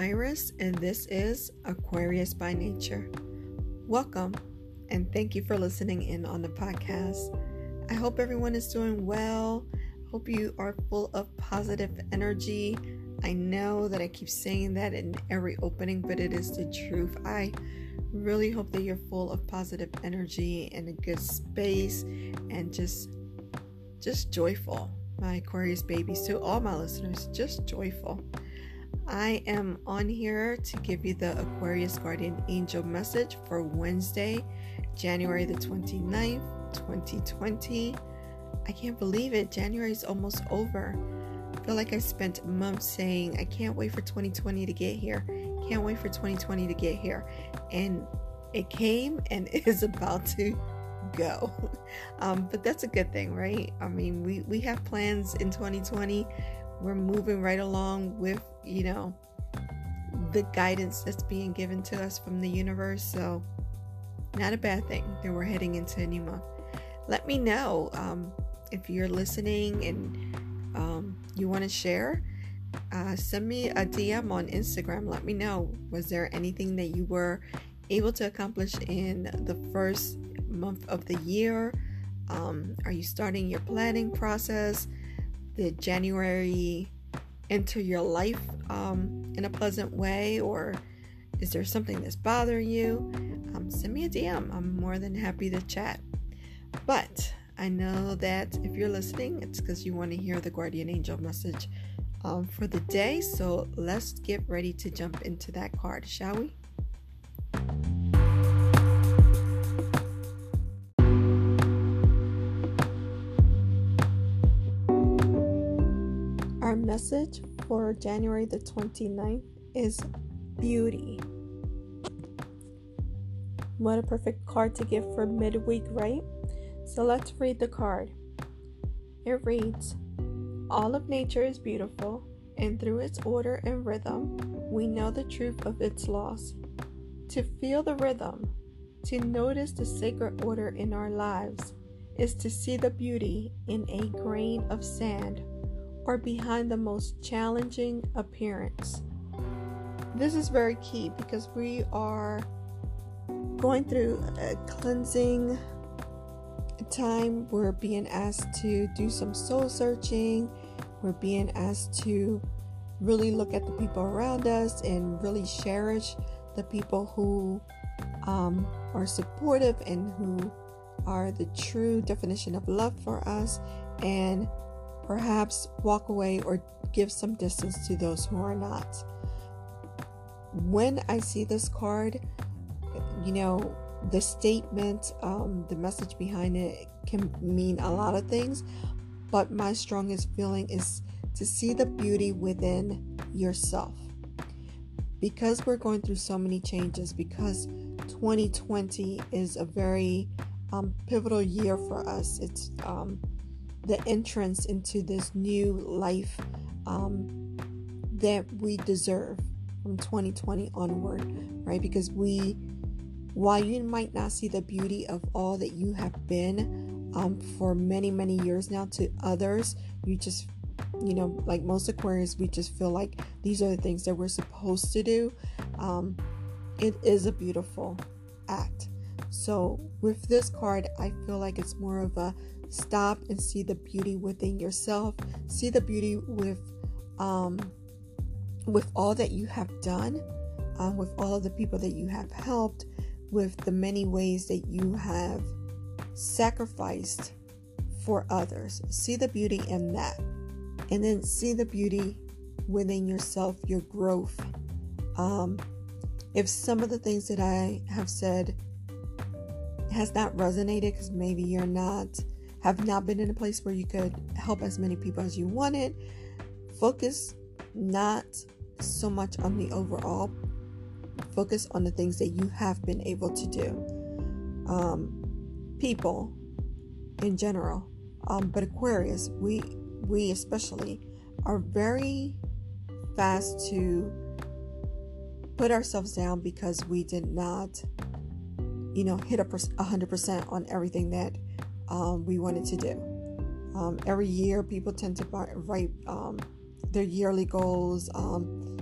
Iris, and this is Aquarius by Nature. Welcome, and thank you for listening in on the podcast. I hope everyone is doing well. Hope you are full of positive energy. I know that I keep saying that in every opening, but it is the truth. I really hope that you're full of positive energy and a good space and just just joyful. My Aquarius babies to all my listeners, just joyful. I am on here to give you the Aquarius Guardian Angel message for Wednesday, January the 29th, 2020. I can't believe it. January is almost over. I feel like I spent months saying, I can't wait for 2020 to get here. Can't wait for 2020 to get here. And it came and is about to go. Um, but that's a good thing, right? I mean, we, we have plans in 2020 we're moving right along with, you know, the guidance that's being given to us from the universe. So, not a bad thing that we're heading into a new month. Let me know um, if you're listening and um, you want to share. Uh, send me a DM on Instagram. Let me know. Was there anything that you were able to accomplish in the first month of the year? Um, are you starting your planning process? Did January enter your life um, in a pleasant way, or is there something that's bothering you? Um, send me a DM. I'm more than happy to chat. But I know that if you're listening, it's because you want to hear the guardian angel message um, for the day. So let's get ready to jump into that card, shall we? Message for January the 29th is beauty. What a perfect card to give for midweek, right? So let's read the card. It reads All of nature is beautiful, and through its order and rhythm, we know the truth of its laws. To feel the rhythm, to notice the sacred order in our lives, is to see the beauty in a grain of sand behind the most challenging appearance. This is very key because we are going through a cleansing time. We're being asked to do some soul searching. We're being asked to really look at the people around us and really cherish the people who um, are supportive and who are the true definition of love for us and Perhaps walk away or give some distance to those who are not. When I see this card, you know, the statement, um, the message behind it can mean a lot of things, but my strongest feeling is to see the beauty within yourself. Because we're going through so many changes, because 2020 is a very um, pivotal year for us. It's um, the entrance into this new life um, that we deserve from 2020 onward, right? Because we, while you might not see the beauty of all that you have been um, for many, many years now to others, you just, you know, like most Aquarius, we just feel like these are the things that we're supposed to do. Um, it is a beautiful act. So, with this card, I feel like it's more of a stop and see the beauty within yourself. See the beauty with um with all that you have done uh, with all of the people that you have helped with the many ways that you have sacrificed for others. See the beauty in that. And then see the beauty within yourself your growth. Um if some of the things that i have said has not resonated because maybe you're not have not been in a place where you could help as many people as you wanted. Focus not so much on the overall, focus on the things that you have been able to do. Um, people in general, um, but Aquarius, we we especially are very fast to put ourselves down because we did not, you know, hit a hundred percent on everything that um, we wanted to do. Um, every year, people tend to write um, their yearly goals, um,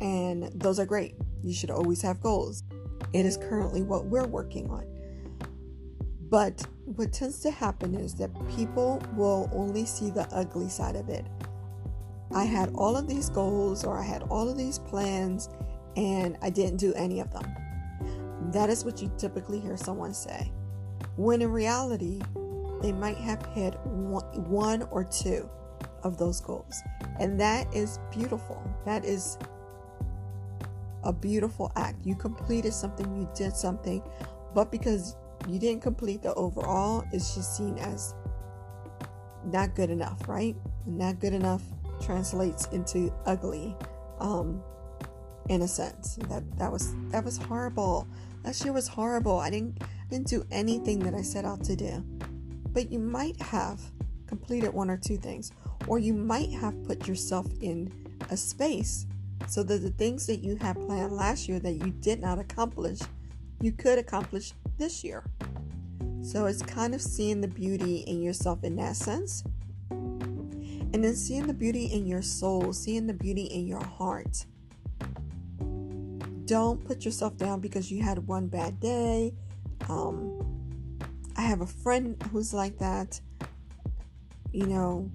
And those are great. You should always have goals. It is currently what we're working on. But what tends to happen is that people will only see the ugly side of it. I had all of these goals or I had all of these plans and I didn't do any of them. That is what you typically hear someone say. When in reality, they might have hit one or two of those goals. And that is beautiful. That is a beautiful act. You completed something, you did something, but because you didn't complete the overall, it's just seen as not good enough, right? Not good enough translates into ugly. Um, in a sense. That that was that was horrible. Last year was horrible. I didn't didn't do anything that I set out to do. But you might have completed one or two things, or you might have put yourself in a space so that the things that you had planned last year that you did not accomplish, you could accomplish this year. So it's kind of seeing the beauty in yourself in that sense. And then seeing the beauty in your soul, seeing the beauty in your heart. Don't put yourself down because you had one bad day. Um, I have a friend who's like that. You know,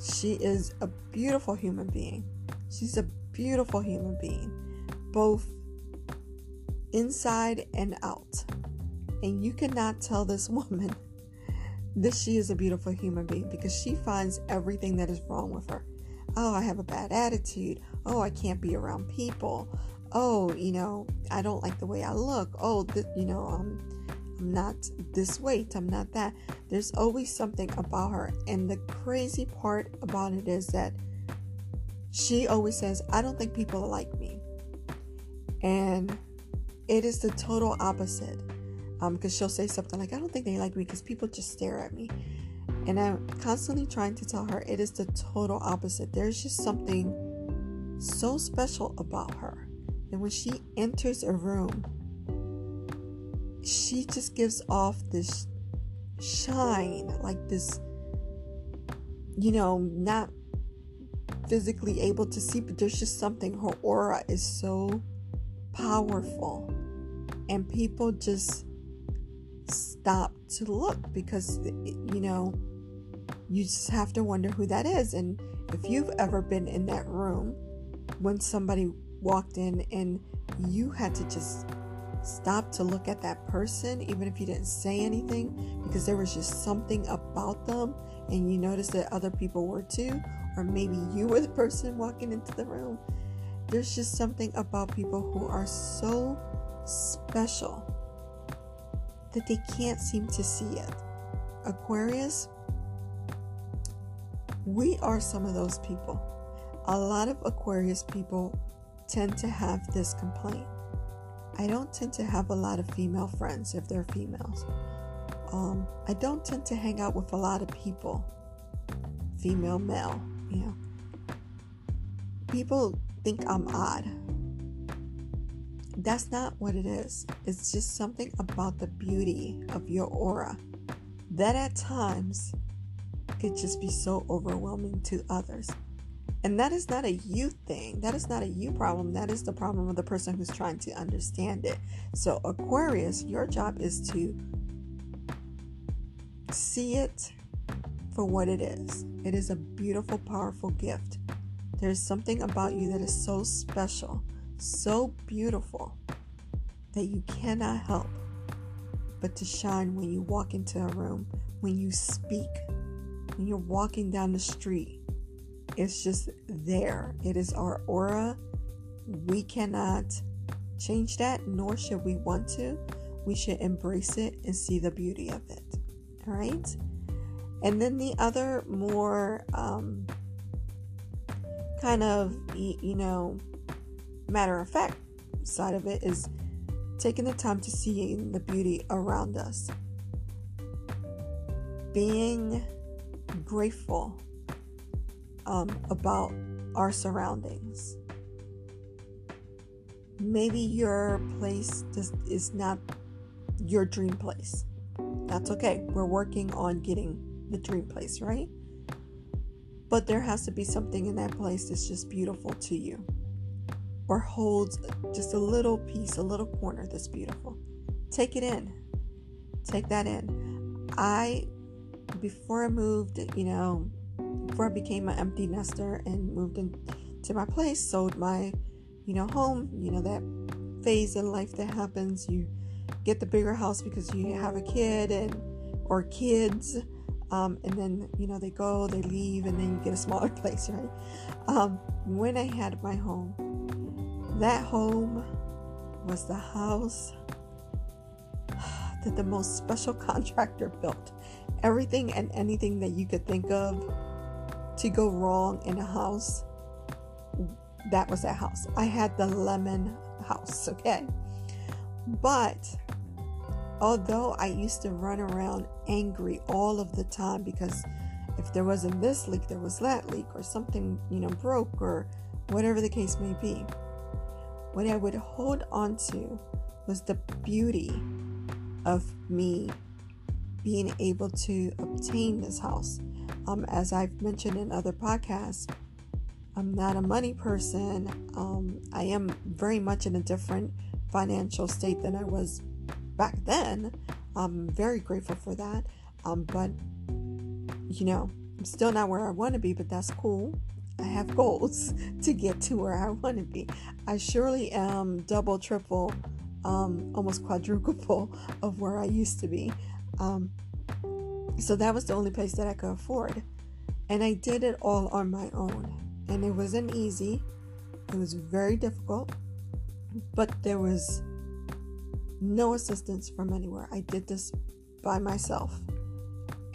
she is a beautiful human being. She's a beautiful human being, both inside and out. And you cannot tell this woman that she is a beautiful human being because she finds everything that is wrong with her. Oh, I have a bad attitude. Oh, I can't be around people. Oh, you know, I don't like the way I look. Oh, th- you know, I'm, I'm not this weight. I'm not that. There's always something about her. And the crazy part about it is that she always says, I don't think people like me. And it is the total opposite um because she'll say something like i don't think they like me because people just stare at me and i'm constantly trying to tell her it is the total opposite there's just something so special about her and when she enters a room she just gives off this shine like this you know not physically able to see but there's just something her aura is so powerful and people just stop to look because, you know, you just have to wonder who that is. And if you've ever been in that room when somebody walked in and you had to just stop to look at that person, even if you didn't say anything, because there was just something about them and you noticed that other people were too, or maybe you were the person walking into the room. There's just something about people who are so special that they can't seem to see it. Aquarius, we are some of those people. A lot of Aquarius people tend to have this complaint. I don't tend to have a lot of female friends if they're females. Um, I don't tend to hang out with a lot of people, female, male, you know. People think I'm odd that's not what it is. It's just something about the beauty of your aura that at times could just be so overwhelming to others. And that is not a you thing. That is not a you problem. That is the problem of the person who's trying to understand it. So, Aquarius, your job is to see it for what it is. It is a beautiful, powerful gift. There's something about you that is so special so beautiful that you cannot help but to shine when you walk into a room, when you speak, when you're walking down the street. It's just there. It is our aura. We cannot change that, nor should we want to. We should embrace it and see the beauty of it. All right. And then the other more um, kind of, you know, matter of fact side of it is taking the time to see the beauty around us. Being grateful um, about our surroundings. Maybe your place just is not your dream place. That's okay. We're working on getting the dream place, right? But there has to be something in that place that's just beautiful to you or holds just a little piece, a little corner that's beautiful. Take it in. Take that in. I, before I moved, you know, before I became an empty nester and moved into my place, sold my, you know, home, you know, that phase in life that happens. You get the bigger house because you have a kid and or kids um, and then you know they go they leave and then you get a smaller place right um, when i had my home that home was the house that the most special contractor built everything and anything that you could think of to go wrong in a house that was that house i had the lemon house okay but Although I used to run around angry all of the time because if there wasn't this leak, there was that leak, or something, you know, broke, or whatever the case may be. What I would hold on to was the beauty of me being able to obtain this house. Um, as I've mentioned in other podcasts, I'm not a money person. Um, I am very much in a different financial state than I was back then. I'm very grateful for that. Um, but you know, I'm still not where I want to be, but that's cool. I have goals to get to where I want to be. I surely am double, triple, um, almost quadruple of where I used to be. Um, so that was the only place that I could afford. And I did it all on my own. And it wasn't easy, it was very difficult, but there was no assistance from anywhere. I did this by myself.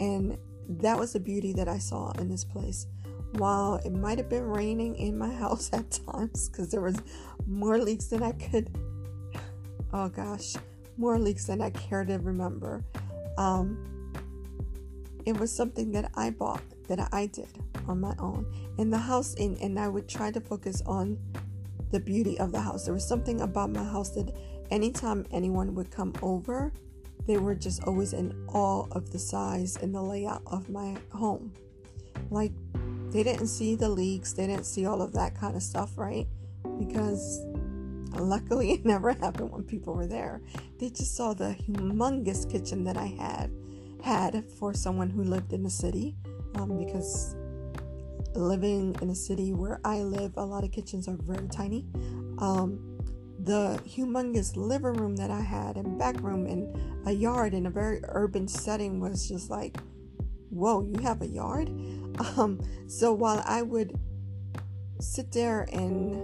And that was the beauty that I saw in this place. While it might have been raining in my house at times because there was more leaks than I could oh gosh, more leaks than I care to remember. Um, it was something that I bought that I did on my own in the house and, and I would try to focus on the beauty of the house. There was something about my house that anytime anyone would come over, they were just always in awe of the size and the layout of my home. Like, they didn't see the leaks, they didn't see all of that kind of stuff, right? Because luckily it never happened when people were there. They just saw the humongous kitchen that I had had for someone who lived in the city um, because living in a city where I live, a lot of kitchens are very tiny. Um, the humongous living room that I had and back room and a yard in a very urban setting was just like, whoa, you have a yard? Um, so while I would sit there and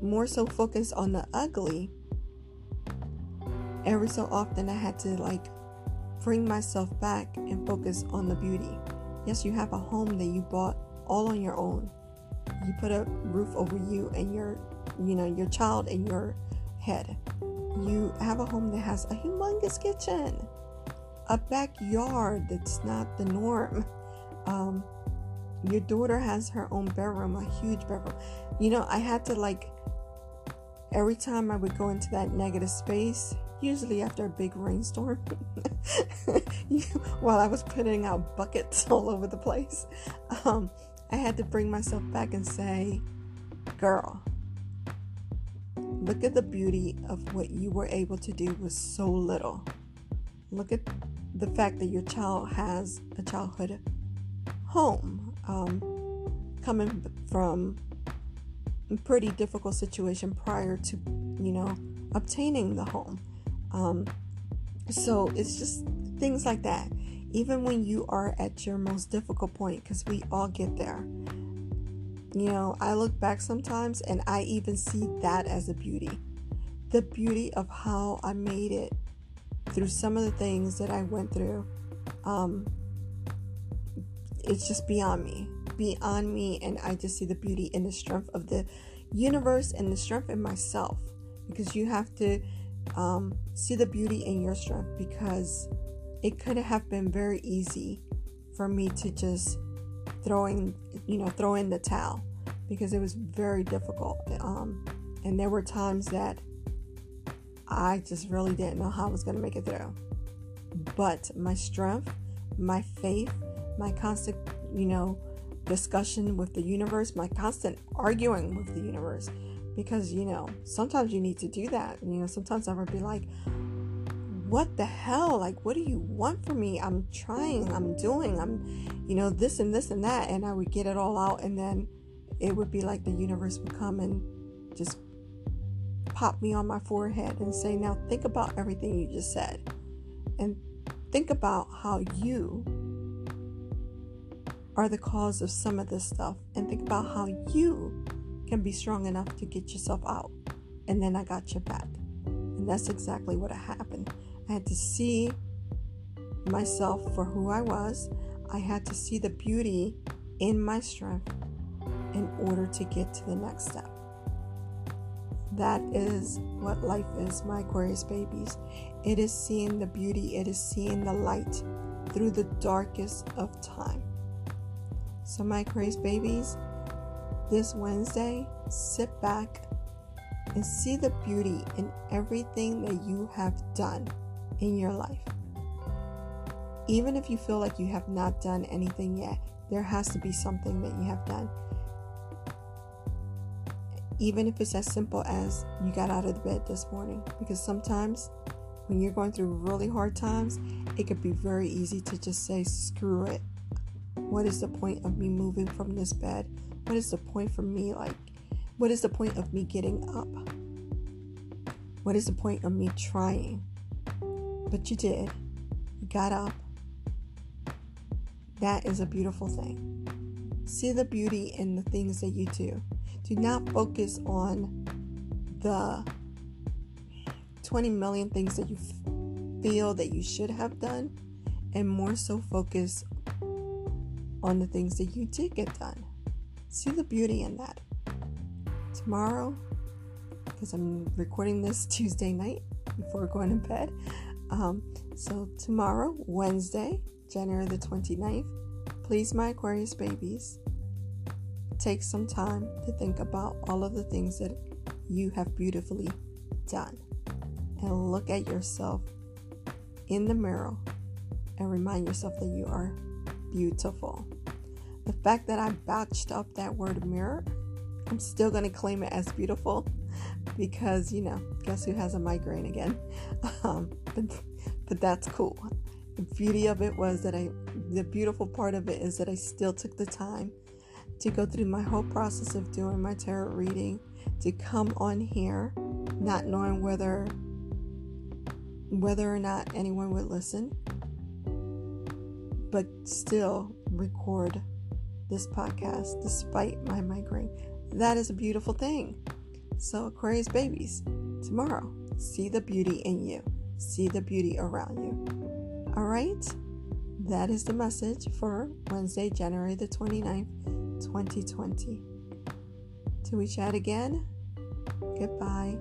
more so focus on the ugly, every so often I had to like bring myself back and focus on the beauty. Yes, you have a home that you bought all on your own. You put a roof over you and your you know your child and your head you have a home that has a humongous kitchen a backyard that's not the norm um, your daughter has her own bedroom a huge bedroom you know i had to like every time i would go into that negative space usually after a big rainstorm while i was putting out buckets all over the place um, i had to bring myself back and say girl Look at the beauty of what you were able to do with so little. Look at the fact that your child has a childhood home, um, coming from a pretty difficult situation prior to, you know, obtaining the home. Um, so it's just things like that. Even when you are at your most difficult point, because we all get there. You know, I look back sometimes and I even see that as a beauty. The beauty of how I made it through some of the things that I went through. Um, it's just beyond me, beyond me, and I just see the beauty in the strength of the universe and the strength in myself because you have to um, see the beauty in your strength because it could have been very easy for me to just throwing, you know, throw in the towel because it was very difficult. Um, and there were times that I just really didn't know how I was going to make it through. But my strength, my faith, my constant, you know, discussion with the universe, my constant arguing with the universe, because you know sometimes you need to do that. You know sometimes i would be like what the hell? Like what do you want from me? I'm trying i'm doing i'm you know this and this and that. And i would get it all out and then it would be like the universe would come and just pop me on my forehead and say now think about everything you just said. And think about how you are the cause of some of this stuff. And think about how you can be strong enough to get yourself out. And then I got your back. And that's exactly what happened. I had to see myself for who I was. I had to see the beauty in my strength in order to get to the next step. That is what life is, my Aquarius babies. It is seeing the beauty, it is seeing the light through the darkest of time. So, my Aquarius babies, this Wednesday, sit back and see the beauty in everything that you have done in your life. Even if you feel like you have not done anything yet, there has to be something that you have done. Even if it's as simple as you got out of bed this morning, because sometimes when you're going through really hard times, it could be very easy to just say, screw it. What is the point of me moving from this bed? What is the point for me? Like, what is the point of me getting up? What is the point of me trying? But you did. You got up. That is a beautiful thing. See the beauty in the things that you do. Do not focus on the 20 million things that you feel that you should have done, and more so focus on the things that you did get done. See the beauty in that. Tomorrow, because I'm recording this Tuesday night before going to bed. Um, so, tomorrow, Wednesday, January the 29th, please, my Aquarius babies, take some time to think about all of the things that you have beautifully done and look at yourself in the mirror and remind yourself that you are beautiful. The fact that I botched up that word mirror, I'm still going to claim it as beautiful because, you know, guess who has a migraine again? Um, but, but that's cool. The beauty of it was that I, the beautiful part of it is that I still took the time to go through my whole process of doing my tarot reading, to come on here, not knowing whether whether or not anyone would listen, but still record this podcast despite my migraine. That is a beautiful thing. So, Aquarius babies, tomorrow, see the beauty in you, see the beauty around you. All right? That is the message for Wednesday, January the 29th, 2020. Till we chat again, goodbye